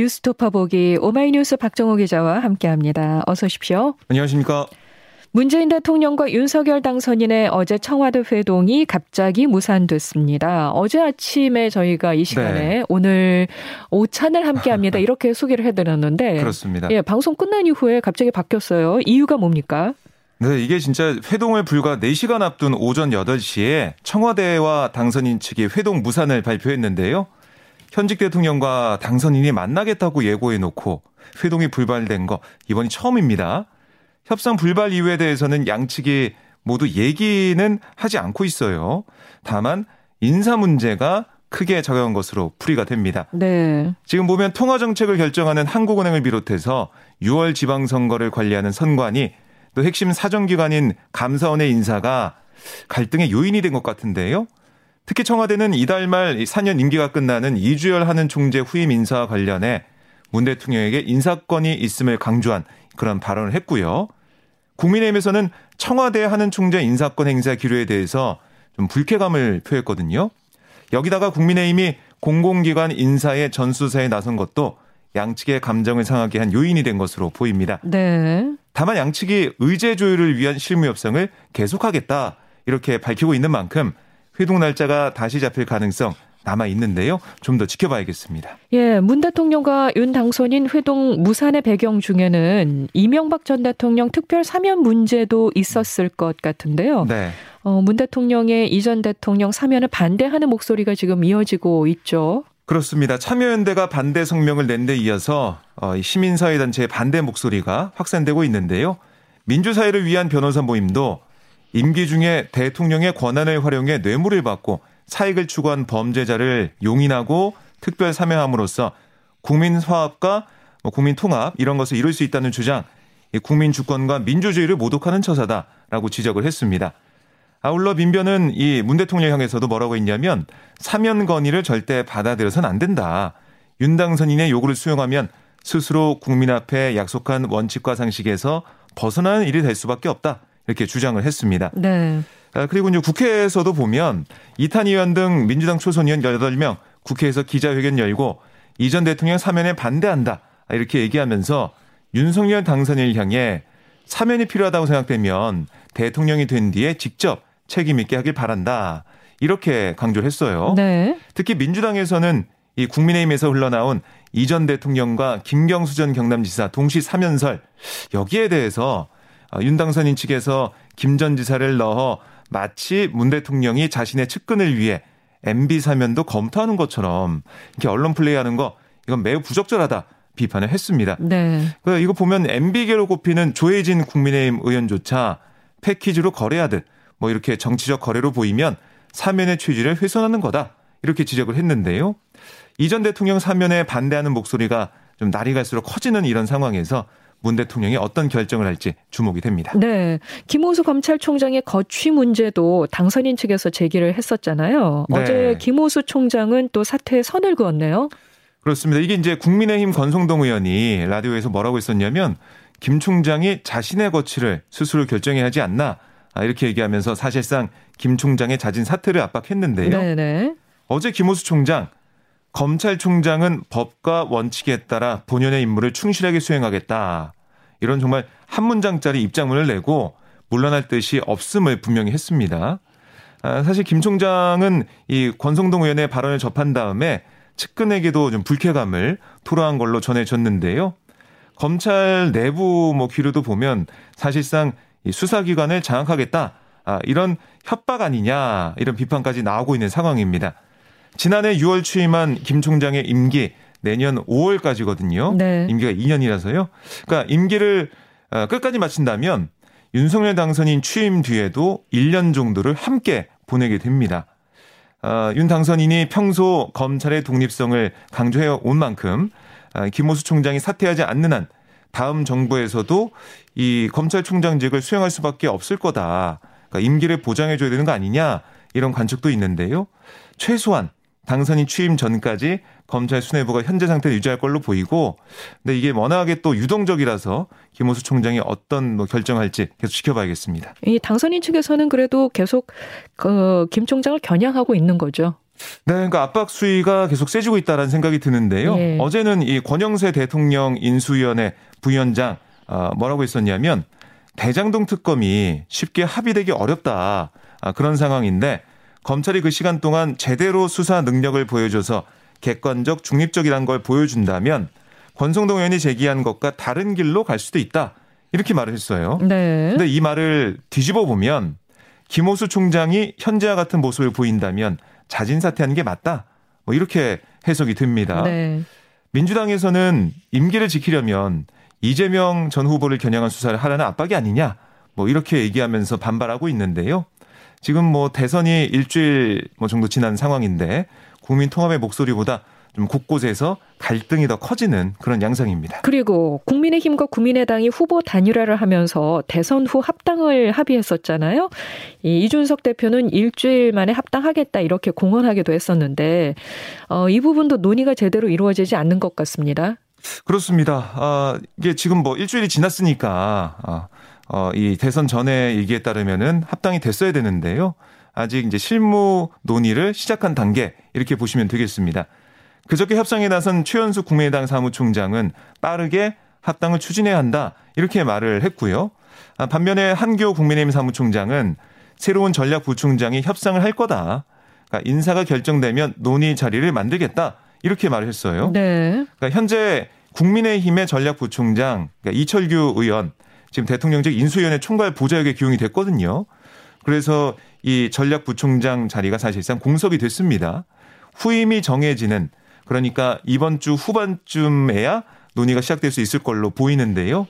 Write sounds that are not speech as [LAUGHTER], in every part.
뉴스토파 보기 오마이뉴스 박정호 기자와 함께합니다. 어서 오십시오. 안녕하십니까. 문재인 대통령과 윤석열 당선인의 어제 청와대 회동이 갑자기 무산됐습니다. 어제 아침에 저희가 이 시간에 네. 오늘 오찬을 함께합니다. [LAUGHS] 이렇게 소개를 해드렸는데 그렇습니다. 예, 방송 끝난 이후에 갑자기 바뀌었어요. 이유가 뭡니까? 네, 이게 진짜 회동을 불과 4시간 앞둔 오전 8시에 청와대와 당선인 측이 회동 무산을 발표했는데요. 현직 대통령과 당선인이 만나겠다고 예고해 놓고 회동이 불발된 거 이번이 처음입니다. 협상 불발 이유에 대해서는 양측이 모두 얘기는 하지 않고 있어요. 다만 인사 문제가 크게 작용한 것으로 풀이가 됩니다. 네. 지금 보면 통화 정책을 결정하는 한국은행을 비롯해서 6월 지방선거를 관리하는 선관위 또 핵심 사정기관인 감사원의 인사가 갈등의 요인이 된 것 같은데요. 특히 청와대는 이달 말 4년 임기가 끝나는 이주열 하는 총재 후임 인사와 관련해 문 대통령에게 인사권이 있음을 강조한 그런 발언을 했고요. 국민의힘에서는 청와대 하는 총재 인사권 행사 기류에 대해서 좀 불쾌감을 표했거든요. 여기다가 국민의힘이 공공기관 인사의 전수사에 나선 것도 양측의 감정을 상하게 한 요인이 된 것으로 보입니다. 네. 다만 양측이 의제 조율을 위한 실무 협상을 계속하겠다 이렇게 밝히고 있는 만큼 회동 날짜가 다시 잡힐 가능성 남아 있는데요. 좀 더 지켜봐야겠습니다. 예, 문 대통령과 윤 당선인 회동 무산의 배경 중에는 이명박 전 대통령 특별 사면 문제도 있었을 것 같은데요. 네. 어, 문 대통령의 이전 대통령 사면을 반대하는 목소리가 지금 이어지고 있죠. 그렇습니다. 참여연대가 반대 성명을 낸 데 이어서 어, 시민사회단체의 반대 목소리가 확산되고 있는데요. 민주사회를 위한 변호사 모임도 임기 중에 대통령의 권한을 활용해 뇌물을 받고 사익을 추구한 범죄자를 용인하고 특별 사면함으로써 국민 화합과 뭐 국민 통합 이런 것을 이룰 수 있다는 주장, 국민 주권과 민주주의를 모독하는 처사다라고 지적을 했습니다. 아울러 민변은 이 문 대통령 향해서도 뭐라고 했냐면 사면 건의를 절대 받아들여서는 안 된다. 윤 당선인의 요구를 수용하면 스스로 국민 앞에 약속한 원칙과 상식에서 벗어나는 일이 될 수밖에 없다. 이렇게 주장을 했습니다. 네. 아, 그리고 이제 국회에서도 보면 이탄 의원 등 민주당 초선 의원 8명 국회에서 기자회견 열고 이 전 대통령 사면에 반대한다. 이렇게 얘기하면서 윤석열 당선인을 향해 사면이 필요하다고 생각되면 대통령이 된 뒤에 직접 책임 있게 하길 바란다. 이렇게 강조를 했어요. 네. 특히 민주당에서는 이 국민의힘에서 흘러나온 이 전 대통령과 김경수 전 경남지사 동시 사면설 여기에 대해서 어, 윤 당선인 측에서 김 전 지사를 넣어 마치 문 대통령이 자신의 측근을 위해 MB 사면도 검토하는 것처럼 이렇게 언론 플레이하는 거 이건 매우 부적절하다 비판을 했습니다. 네. 그 이거 보면 MB계로 꼽히는 조혜진 국민의힘 의원조차 패키지로 거래하듯 뭐 이렇게 정치적 거래로 보이면 사면의 취지를 훼손하는 거다. 이렇게 지적을 했는데요. 이전 대통령 사면에 반대하는 목소리가 좀 날이 갈수록 커지는 이런 상황에서 문 대통령이 어떤 결정을 할지 주목이 됩니다. 네. 김호수 검찰총장의 거취 문제도 당선인 측에서 제기를 했었잖아요. 네. 어제 김호수 총장은 또 사퇴에 선을 그었네요. 그렇습니다. 이게 이제 국민의힘 권성동 의원이 라디오에서 뭐라고 했었냐면 김 총장이 자신의 거취를 스스로 결정해야 하지 않나 아, 이렇게 얘기하면서 사실상 김 총장의 자진 사퇴를 압박했는데요. 네네. 어제 김호수 총장 검찰총장은 법과 원칙에 따라 본연의 임무를 충실하게 수행하겠다. 이런 정말 한 문장짜리 입장문을 내고 물러날 뜻이 없음을 분명히 했습니다. 아, 사실 김 총장은 이 권성동 의원의 발언을 접한 다음에 측근에게도 좀 불쾌감을 토로한 걸로 전해졌는데요. 검찰 내부 뭐 기류도 보면 사실상 이 수사기관을 장악하겠다. 아, 이런 협박 아니냐 이런 비판까지 나오고 있는 상황입니다. 지난해 6월 취임한 김 총장의 임기 내년 5월까지거든요. 네. 임기가 2년이라서요. 그러니까 임기를 어, 끝까지 마친다면 윤석열 당선인 취임 뒤에도 1년 정도를 함께 보내게 됩니다. 어, 윤 당선인이 평소 검찰의 독립성을 강조해 온 만큼 어, 김호수 총장이 사퇴하지 않는 한 다음 정부에서도 이 검찰총장직을 수행할 수밖에 없을 거다. 그러니까 임기를 보장해 줘야 되는 거 아니냐 이런 관측도 있는데요. 최소한 당선인 취임 전까지 검찰 수뇌부가 현재 상태를 유지할 걸로 보이고, 근데 이게 워낙에 또 유동적이라서 김호수 총장이 어떤 뭐 결정할지 계속 지켜봐야겠습니다. 이 당선인 측에서는 그래도 계속 그김 총장을 겨냥하고 있는 거죠. 네, 그러니까 압박 수위가 계속 세지고 있다라는 생각이 드는데요. 예. 어제는 이 권영세 대통령 인수위원회 부위원장 어, 뭐라고 했었냐면 대장동 특검이 쉽게 합의되기 어렵다 아, 그런 상황인데 검찰이 그 시간 동안 제대로 수사 능력을 보여줘서 객관적 중립적이라는 걸 보여준다면 권성동 의원이 제기한 것과 다른 길로 갈 수도 있다 이렇게 말을 했어요. 네. 근데 이 말을 뒤집어 보면 김호수 총장이 현재와 같은 모습을 보인다면 자진 사퇴하는 게 맞다. 뭐 이렇게 해석이 됩니다. 네. 민주당에서는 임기를 지키려면 이재명 전 후보를 겨냥한 수사를 하라는 압박이 아니냐. 뭐 이렇게 얘기하면서 반발하고 있는데요. 지금 뭐 대선이 일주일 뭐 정도 지난 상황인데 국민 통합의 목소리보다 좀 곳곳에서 갈등이 더 커지는 그런 양상입니다. 그리고 국민의힘과 국민의당이 후보 단일화를 하면서 대선 후 합당을 합의했었잖아요. 이 이준석 대표는 일주일 만에 합당하겠다 이렇게 공언하기도 했었는데 어, 이 부분도 논의가 제대로 이루어지지 않는 것 같습니다. 그렇습니다. 아, 이게 지금 뭐 일주일이 지났으니까 아, 어, 이 대선 전에 얘기에 따르면은 합당이 됐어야 되는데요. 아직 이제 실무 논의를 시작한 단계 이렇게 보시면 되겠습니다. 그저께 협상에 나선 최연수 국민의당 사무총장은 빠르게 합당을 추진해야 한다 이렇게 말을 했고요. 아, 반면에 한교 국민의힘 사무총장은 새로운 전략부총장이 협상을 할 거다. 그러니까 인사가 결정되면 논의 자리를 만들겠다 이렇게 말을 했어요. 네. 그러니까 현재 국민의힘의 전략부총장 그러니까 이철규 의원 지금 대통령직 인수위원회 총괄 부자역에 기용이 됐거든요. 그래서 이 전략부총장 자리가 사실상 공석이 됐습니다. 후임이 정해지는 그러니까 이번 주 후반쯤에야 논의가 시작될 수 있을 걸로 보이는데요.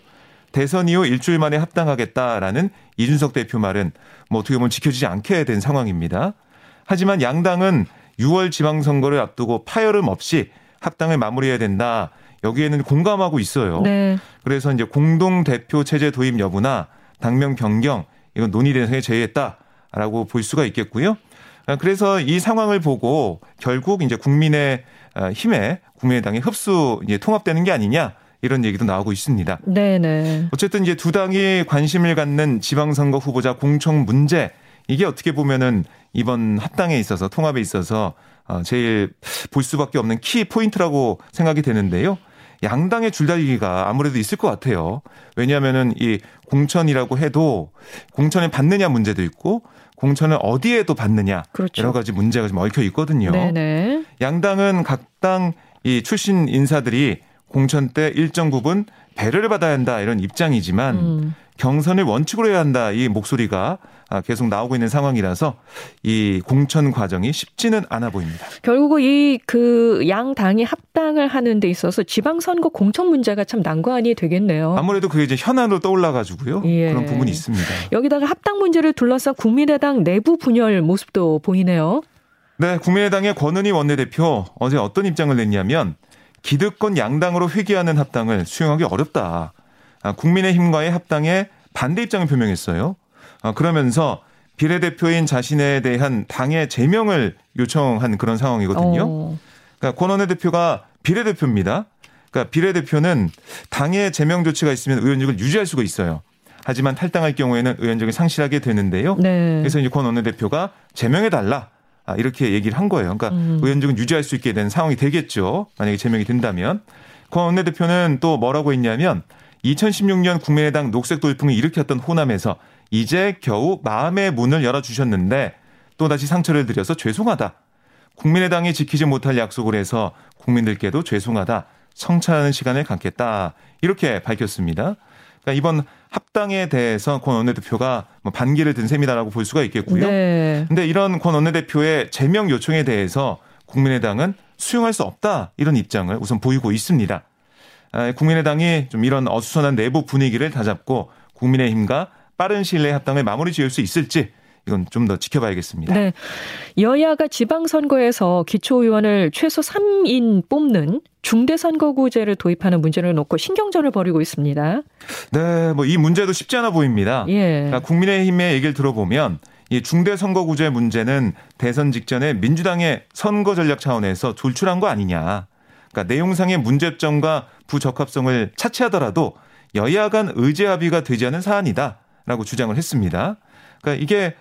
대선 이후 일주일 만에 합당하겠다라는 이준석 대표 말은 뭐 어떻게 보면 지켜지지 않게 된 상황입니다. 하지만 양당은 6월 지방선거를 앞두고 파열음 없이 합당을 마무리해야 된다. 여기에는 공감하고 있어요. 네. 그래서 이제 공동 대표 체제 도입 여부나 당명 변경 이건 논의 대상에 제의했다라고 볼 수가 있겠고요. 그래서 이 상황을 보고 결국 이제 국민의 어, 힘에 국민의당이 흡수 이제 통합되는 게 아니냐 이런 얘기도 나오고 있습니다. 네네. 어쨌든 이제 두 당이 관심을 갖는 지방선거 후보자 공천 문제 이게 어떻게 보면은 이번 합당에 있어서 통합에 있어서 어, 제일 볼 수밖에 없는 key point라고 생각이 되는데요. 양당의 줄다리기가 아무래도 있을 것 같아요. 왜냐하면은 이 공천이라고 해도 공천을 받느냐 문제도 있고 공천을 어디에 도 받느냐 그렇죠. 여러 가지 문제가 좀 얽혀 있거든요. 네네. 양당은 각 당 이 출신 인사들이 공천 때 일정 부분 배려를 받아야 한다 이런 입장이지만 음. 경선을 원칙으로 해야 한다 이 목소리가 아, 계속 나오고 있는 상황이라서 이 공천 과정이 쉽지는 않아 보입니다. 결국 이그 양 당이 합당을 하는 데 있어서 지방선거 공천 문제가 참 난관이 되겠네요. 아무래도 그게 이제 현안으로 떠올라 가지고요. 예. 그런 부분이 있습니다. 여기다가 합당 문제를 둘러싸 국민의당 내부 분열 모습도 보이네요. 네, 국민의당의 권은희 원내대표 어제 어떤 입장을 냈냐면 기득권 양당으로 회귀하는 합당을 수용하기 어렵다. 아, 국민의힘과의 합당에 반대 입장을 표명했어요. 아, 그러면서 비례대표인 자신에 대한 당의 제명을 요청한 그런 상황이거든요. 어. 그러니까 권원혜 대표가 비례대표입니다. 그러니까 비례대표는 당의 제명 조치가 있으면 의원직을 유지할 수가 있어요. 하지만 탈당할 경우에는 의원직을 상실하게 되는데요. 네. 그래서 이제 권 원내 대표가 제명해 달라. 아, 이렇게 얘기를 한 거예요. 그러니까 음. 의원직은 유지할 수 있게 된 상황이 되겠죠. 만약에 제명이 된다면. 권 원내대표는 또 뭐라고 했냐면 2016년 국민의당 녹색 돌풍을 일으켰던 호남에서 이제 겨우 마음의 문을 열어주셨는데 또다시 상처를 드려서 죄송하다. 국민의당이 지키지 못할 약속을 해서 국민들께도 죄송하다. 성찰하는 시간을 갖겠다. 이렇게 밝혔습니다. 그러니까 이번 합당에 대해서 권 원내대표가 뭐 반기를 든 셈이다라고 볼 수가 있겠고요. 네. 근데 이런 권 원내대표의 제명 요청에 대해서 국민의당은 수용할 수 없다. 이런 입장을 우선 보이고 있습니다. 아, 국민의당이 좀 이런 어수선한 내부 분위기를 다잡고 국민의힘과 빠른 시일 내에 합당을 마무리 지을 수 있을지 이건 좀 더 지켜봐야겠습니다. 네. 여야가 지방선거에서 기초의원을 최소 3인 뽑는 중대선거구제를 도입하는 문제를 놓고 신경전을 벌이고 있습니다. 네, 뭐 이 문제도 쉽지 않아 보입니다. 예. 그러니까 국민의힘의 얘기를 들어보면 이 중대선거구제 문제는 대선 직전에 민주당의 선거 전략 차원에서 돌출한 거 아니냐. 그러니까 내용상의 문제점과 부적합성을 차치하더라도 여야 간 의제 합의가 되지 않은 사안이다라고 주장을 했습니다. 그러니까 이게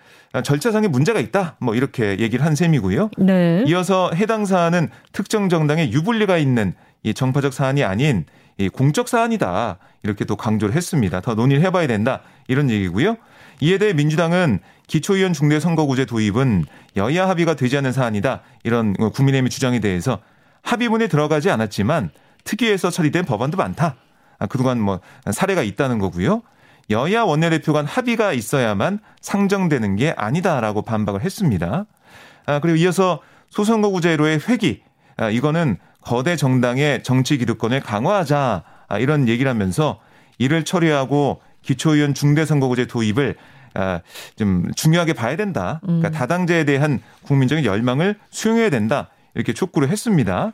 절차상에 문제가 있다. 뭐 이렇게 얘기를 한 셈이고요. 네. 이어서 해당 사안은 특정 정당의 유불리가 있는 이 정파적 사안이 아닌 이 공적 사안이다. 이렇게 또 강조를 했습니다. 더 논의를 해봐야 된다. 이런 얘기고요. 이에 대해 민주당은 기초의원 중대 선거구제 도입은 여야 합의가 되지 않은 사안이다. 이런 국민의힘의 주장에 대해서 합의문에 들어가지 않았지만 특위에서 처리된 법안도 많다. 아, 그동안 뭐 사례가 있다는 거고요. 여야 원내대표 간 합의가 있어야만 상정되는 게 아니다라고 반박을 했습니다. 아, 그리고 이어서 소선거구제로의 회기. 아, 이거는 거대 정당의 정치 기득권을 강화하자. 아, 이런 얘기를 하면서 이를 처리하고 기초의원 중대선거구제 도입을 아, 좀 중요하게 봐야 된다. 그러니까 음. 다당제에 대한 국민적인 열망을 수용해야 된다. 이렇게 촉구를 했습니다.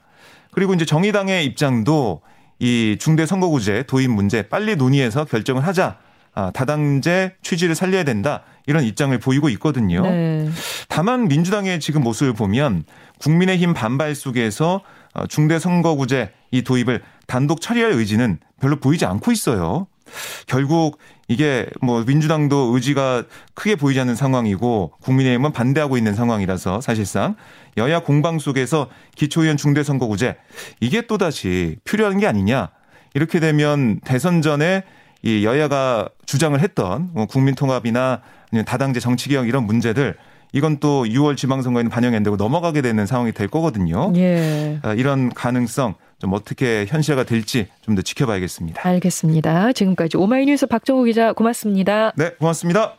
그리고 이제 정의당의 입장도 이 중대선거구제 도입 문제 빨리 논의해서 결정을 하자. 아, 다당제 취지를 살려야 된다. 이런 입장을 보이고 있거든요. 네. 다만 민주당의 지금 모습을 보면 국민의힘 반발 속에서 어, 중대 선거구제 이 도입을 단독 처리할 의지는 별로 보이지 않고 있어요. 결국 이게 뭐 민주당도 의지가 크게 보이지 않는 상황이고 국민의힘은 반대하고 있는 상황이라서 사실상 여야 공방 속에서 기초의원 중대선거구제 이게 또다시 필요한 게 아니냐. 이렇게 되면 대선 전에 이 여야가 주장을 했던 뭐 국민통합이나 다당제 정치개혁 이런 문제들 이건 또 6월 지방선거에는 반영이 안 되고 넘어가게 되는 상황이 될 거거든요. 예. 아, 이런 가능성 좀 어떻게 현실화가 될지 좀 더 지켜봐야겠습니다. 알겠습니다. 지금까지 오마이뉴스 박정우 기자 고맙습니다. 네, 고맙습니다.